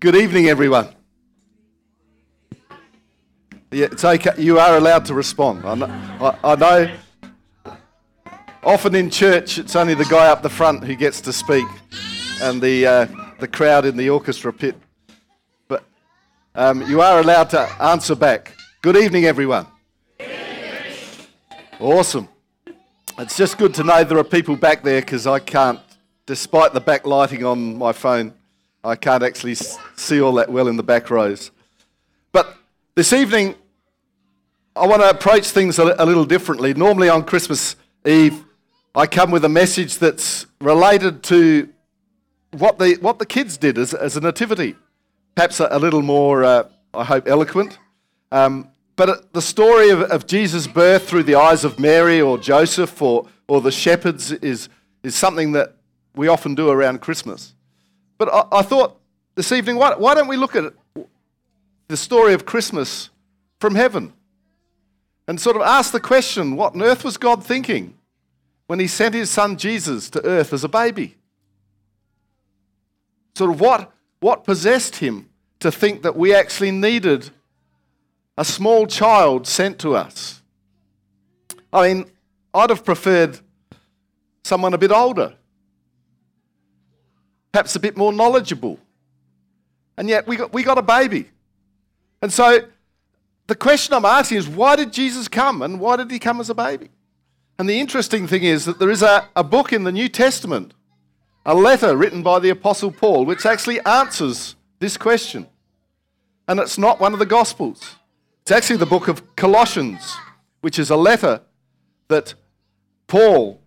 Good evening, everyone. Yeah, okay. You are allowed to respond. I know, I, I know. Often in church, it's only the guy up the front who gets to speak, and the uh, the crowd in the orchestra pit. But um, you are allowed to answer back. Good evening, everyone. Awesome. It's just good to know there are people back there because I can't, despite the backlighting on my phone, I can't actually see all that well in the back rows. But this evening, I want to approach things a, little differently. Normally on Christmas Eve, I come with a message that's related to what the, what the kids did as, as a nativity. Perhaps a, a little more, uh, I hope, eloquent. Um, but the story of, of Jesus' birth through the eyes of Mary or Joseph or, or the shepherds is, is something that we often do around Christmas. But I, I thought this evening, why, why don't we look at the story of Christmas from heaven and sort of ask the question what on earth was God thinking when he sent his son Jesus to earth as a baby? Sort of what, what possessed him to think that we actually needed a small child sent to us? I mean, I'd have preferred someone a bit older perhaps a bit more knowledgeable. And yet we got, we got a baby. And so the question I'm asking is why did Jesus come and why did he come as a baby? And the interesting thing is that there is a, a book in the New Testament, a letter written by the Apostle Paul, which actually answers this question. And it's not one of the Gospels. It's actually the book of Colossians, which is a letter that Paul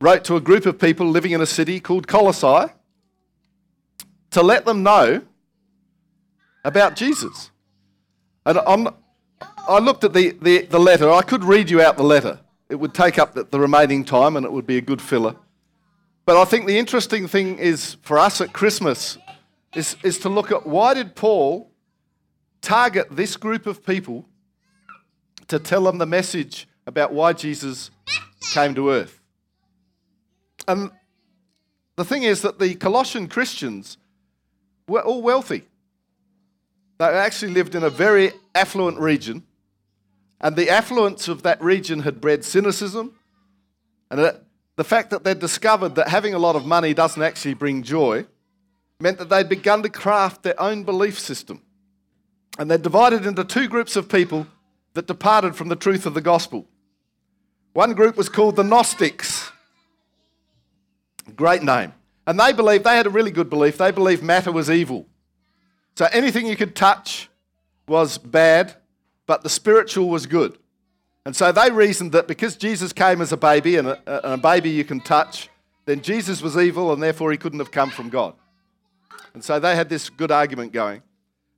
wrote to a group of people living in a city called Colossae to let them know about Jesus. And I'm, i looked at the, the, the, letter. I could read you out the letter. It would take up the, the remaining time and it would be a good filler. But I think the interesting thing is for us at Christmas is, is to look at why did Paul target this group of people to tell them the message about why Jesus came to earth. And the thing is that the Colossian Christians were all wealthy. They actually lived in a very affluent region, and the affluence of that region had bred cynicism. And the fact that they'd discovered that having a lot of money doesn't actually bring joy meant that they'd begun to craft their own belief system. And they'd divided into two groups of people that departed from the truth of the gospel. One group was called the Gnostics. Great name. And they believed, they had a really good belief, they believed matter was evil. So anything you could touch was bad, but the spiritual was good. And so they reasoned that because Jesus came as a baby and a, and a baby you can touch, then Jesus was evil and therefore he couldn't have come from God. And so they had this good argument going.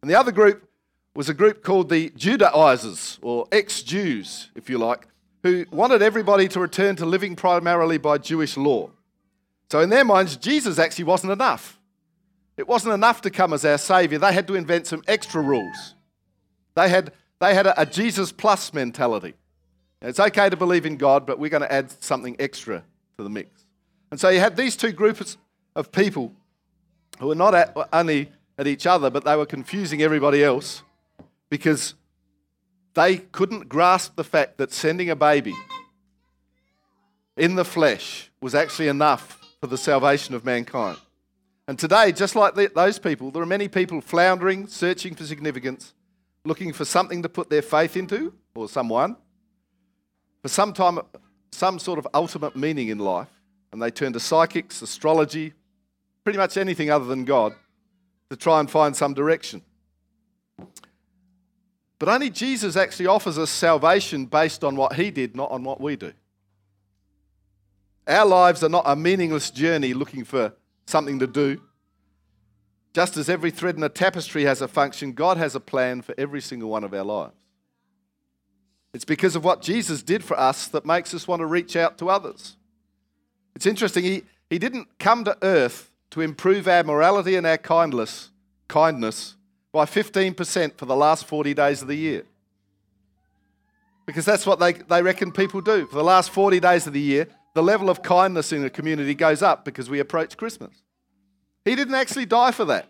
And the other group was a group called the Judaizers, or ex Jews, if you like, who wanted everybody to return to living primarily by Jewish law. So, in their minds, Jesus actually wasn't enough. It wasn't enough to come as our Savior. They had to invent some extra rules. They had, they had a, a Jesus plus mentality. It's okay to believe in God, but we're going to add something extra to the mix. And so you had these two groups of people who were not at, only at each other, but they were confusing everybody else because they couldn't grasp the fact that sending a baby in the flesh was actually enough for the salvation of mankind. And today, just like those people, there are many people floundering, searching for significance, looking for something to put their faith into, or someone, for some time, some sort of ultimate meaning in life. And they turn to psychics, astrology, pretty much anything other than God to try and find some direction. But only Jesus actually offers us salvation based on what he did, not on what we do. Our lives are not a meaningless journey looking for something to do. Just as every thread in a tapestry has a function, God has a plan for every single one of our lives. It's because of what Jesus did for us that makes us want to reach out to others. It's interesting, he, he didn't come to earth to improve our morality and our kindness, kindness by 15% for the last 40 days of the year. Because that's what they, they reckon people do. For the last 40 days of the year, the level of kindness in a community goes up because we approach Christmas. He didn't actually die for that.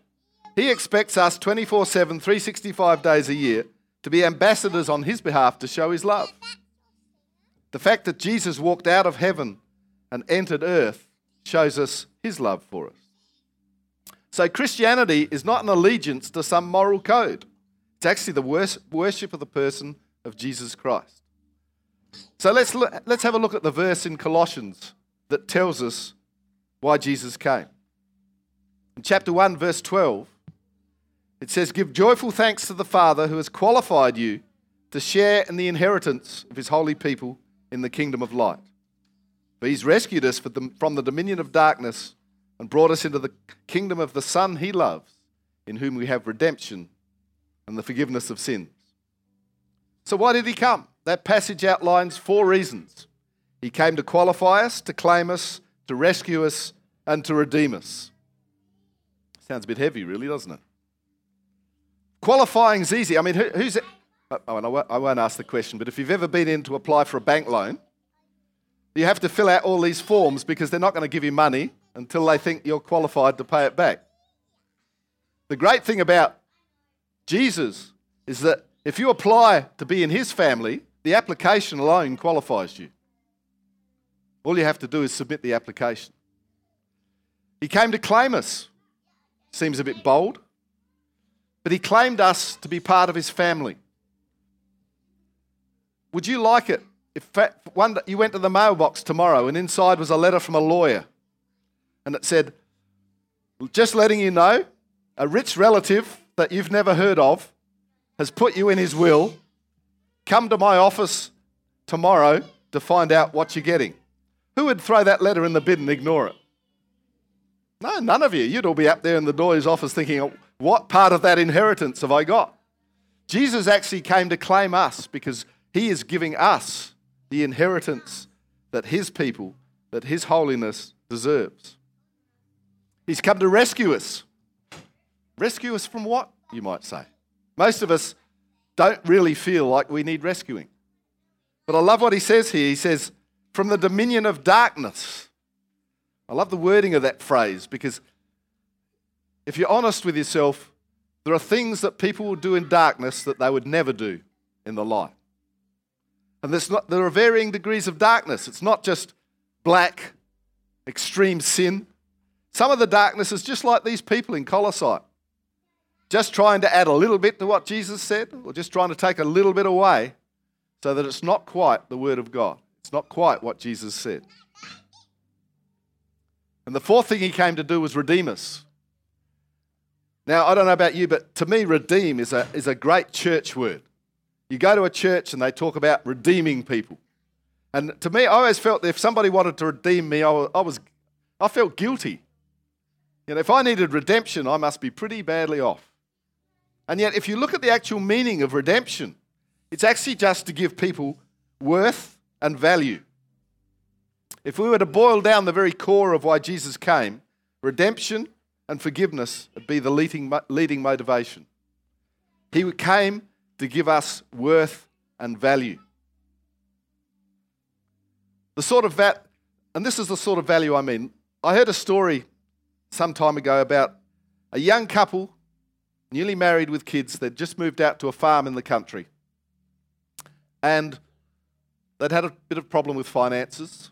He expects us 24 7, 365 days a year to be ambassadors on His behalf to show His love. The fact that Jesus walked out of heaven and entered earth shows us His love for us. So, Christianity is not an allegiance to some moral code, it's actually the worship of the person of Jesus Christ. So, let's, look, let's have a look at the verse in Colossians that tells us why Jesus came. In chapter 1, verse 12, it says, Give joyful thanks to the Father who has qualified you to share in the inheritance of his holy people in the kingdom of light. For he's rescued us from the dominion of darkness and brought us into the kingdom of the Son he loves, in whom we have redemption and the forgiveness of sins. So, why did he come? That passage outlines four reasons. He came to qualify us, to claim us, to rescue us, and to redeem us. Sounds a bit heavy, really, doesn't it? Qualifying is easy. I mean, who, who's. Oh, oh I won't ask the question, but if you've ever been in to apply for a bank loan, you have to fill out all these forms because they're not going to give you money until they think you're qualified to pay it back. The great thing about Jesus is that if you apply to be in his family, the application alone qualifies you. All you have to do is submit the application. He came to claim us. Seems a bit bold, but he claimed us to be part of his family. Would you like it if one, you went to the mailbox tomorrow and inside was a letter from a lawyer and it said, Just letting you know, a rich relative that you've never heard of has put you in his will. Come to my office tomorrow to find out what you're getting. Who would throw that letter in the bin and ignore it? No, none of you. You'd all be up there in the door's office thinking, oh, what part of that inheritance have I got? Jesus actually came to claim us because he is giving us the inheritance that his people, that his holiness deserves. He's come to rescue us. Rescue us from what, you might say? Most of us don't really feel like we need rescuing. But I love what he says here. He says, from the dominion of darkness. I love the wording of that phrase because if you're honest with yourself, there are things that people will do in darkness that they would never do in the light. And not, there are varying degrees of darkness. It's not just black, extreme sin. Some of the darkness is just like these people in Colossae, just trying to add a little bit to what Jesus said, or just trying to take a little bit away so that it's not quite the Word of God. It's not quite what Jesus said. And the fourth thing he came to do was redeem us. Now, I don't know about you, but to me, redeem is a, is a great church word. You go to a church and they talk about redeeming people. And to me, I always felt that if somebody wanted to redeem me, I was, I, was, I felt guilty. You know, if I needed redemption, I must be pretty badly off. And yet, if you look at the actual meaning of redemption, it's actually just to give people worth and value. If we were to boil down the very core of why Jesus came, redemption and forgiveness would be the leading, leading motivation. He came to give us worth and value. The sort of that, and this is the sort of value I mean. I heard a story some time ago about a young couple, newly married with kids. They'd just moved out to a farm in the country. And they'd had a bit of problem with finances,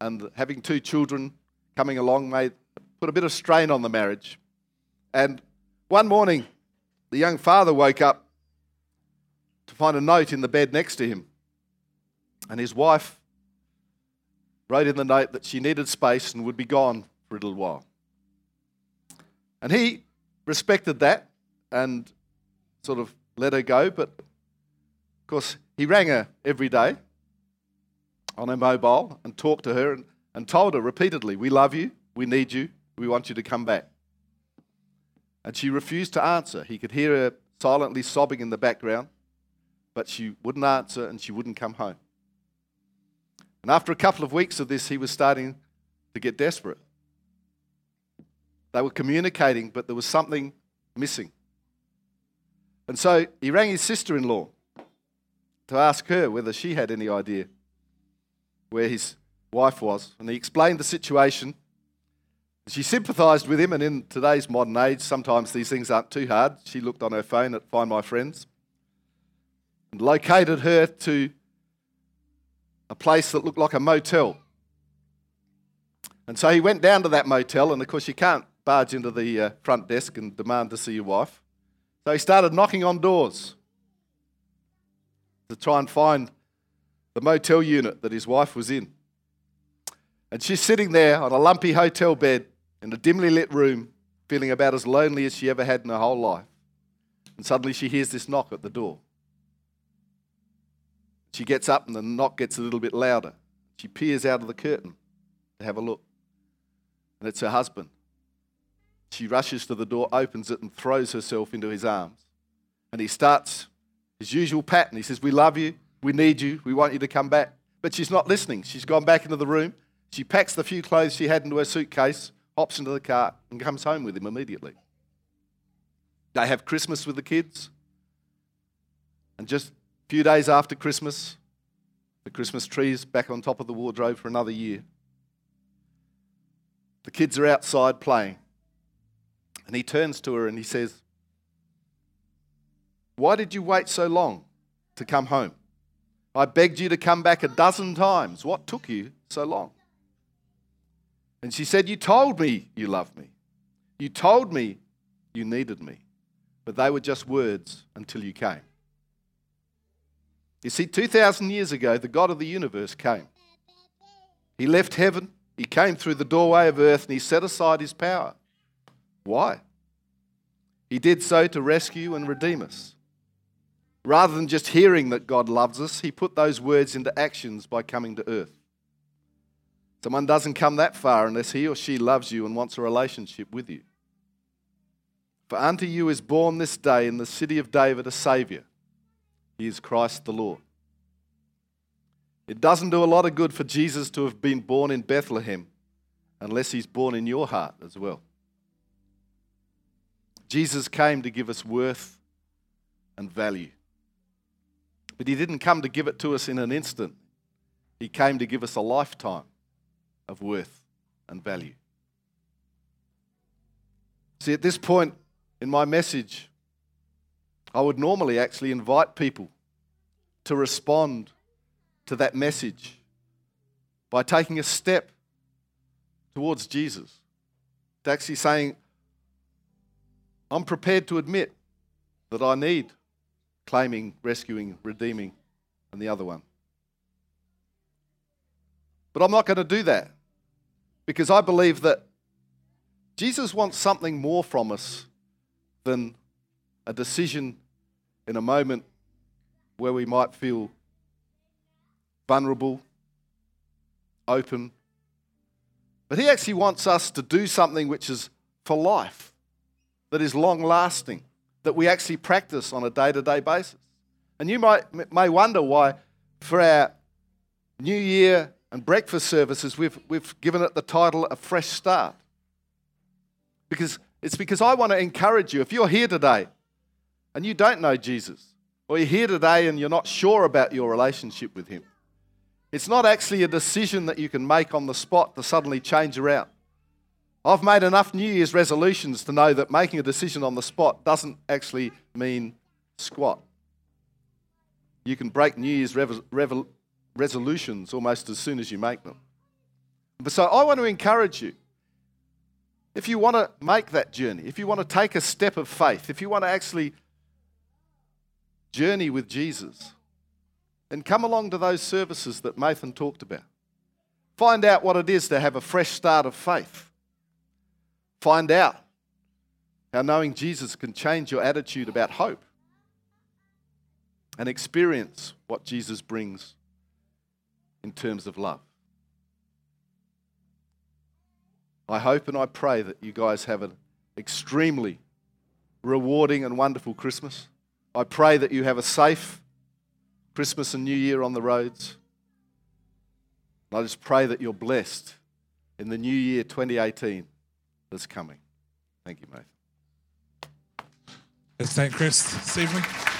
and having two children coming along made put a bit of strain on the marriage. And one morning, the young father woke up to find a note in the bed next to him. And his wife wrote in the note that she needed space and would be gone for a little while. And he respected that and sort of let her go. But of course, he rang her every day on her mobile and talked to her and, and told her repeatedly, We love you, we need you, we want you to come back. And she refused to answer. He could hear her silently sobbing in the background, but she wouldn't answer and she wouldn't come home. And after a couple of weeks of this, he was starting to get desperate. They were communicating, but there was something missing. And so he rang his sister in law to ask her whether she had any idea where his wife was. And he explained the situation. She sympathised with him, and in today's modern age, sometimes these things aren't too hard. She looked on her phone at Find My Friends and located her to a place that looked like a motel. And so he went down to that motel, and of course, you can't barge into the uh, front desk and demand to see your wife. So he started knocking on doors to try and find the motel unit that his wife was in. And she's sitting there on a lumpy hotel bed in a dimly lit room, feeling about as lonely as she ever had in her whole life. And suddenly she hears this knock at the door. She gets up and the knock gets a little bit louder. She peers out of the curtain to have a look. And it's her husband. She rushes to the door, opens it, and throws herself into his arms. And he starts his usual pattern. He says, We love you. We need you. We want you to come back. But she's not listening. She's gone back into the room. She packs the few clothes she had into her suitcase, hops into the car, and comes home with him immediately. They have Christmas with the kids. And just a few days after Christmas, the Christmas tree is back on top of the wardrobe for another year. The kids are outside playing. And he turns to her and he says, Why did you wait so long to come home? I begged you to come back a dozen times. What took you so long? And she said, You told me you loved me. You told me you needed me. But they were just words until you came. You see, 2,000 years ago, the God of the universe came. He left heaven, he came through the doorway of earth, and he set aside his power. Why? He did so to rescue and redeem us. Rather than just hearing that God loves us, he put those words into actions by coming to earth. Someone doesn't come that far unless he or she loves you and wants a relationship with you. For unto you is born this day in the city of David a Saviour. He is Christ the Lord. It doesn't do a lot of good for Jesus to have been born in Bethlehem unless he's born in your heart as well. Jesus came to give us worth and value. But he didn't come to give it to us in an instant, he came to give us a lifetime of worth and value. See, at this point in my message, I would normally actually invite people to respond to that message by taking a step towards Jesus. To actually saying, I'm prepared to admit that I need claiming, rescuing, redeeming, and the other one. But I'm not going to do that because I believe that Jesus wants something more from us than a decision in a moment where we might feel vulnerable, open. But He actually wants us to do something which is for life, that is long lasting, that we actually practice on a day to day basis. And you might, may wonder why, for our New Year and breakfast services, we've, we've given it the title A Fresh Start. Because it's because I want to encourage you. If you're here today and you don't know Jesus, or you're here today and you're not sure about your relationship with Him, it's not actually a decision that you can make on the spot to suddenly change around. I've made enough New Year's resolutions to know that making a decision on the spot doesn't actually mean squat. You can break New Year's resolutions almost as soon as you make them. But so I want to encourage you. If you want to make that journey, if you want to take a step of faith, if you want to actually journey with Jesus, then come along to those services that Nathan talked about. Find out what it is to have a fresh start of faith. Find out how knowing Jesus can change your attitude about hope and experience what Jesus brings in terms of love. I hope and I pray that you guys have an extremely rewarding and wonderful Christmas. I pray that you have a safe Christmas and New Year on the roads. And I just pray that you're blessed in the new year 2018 that's coming. Thank you, mate. Let's thank Chris this evening.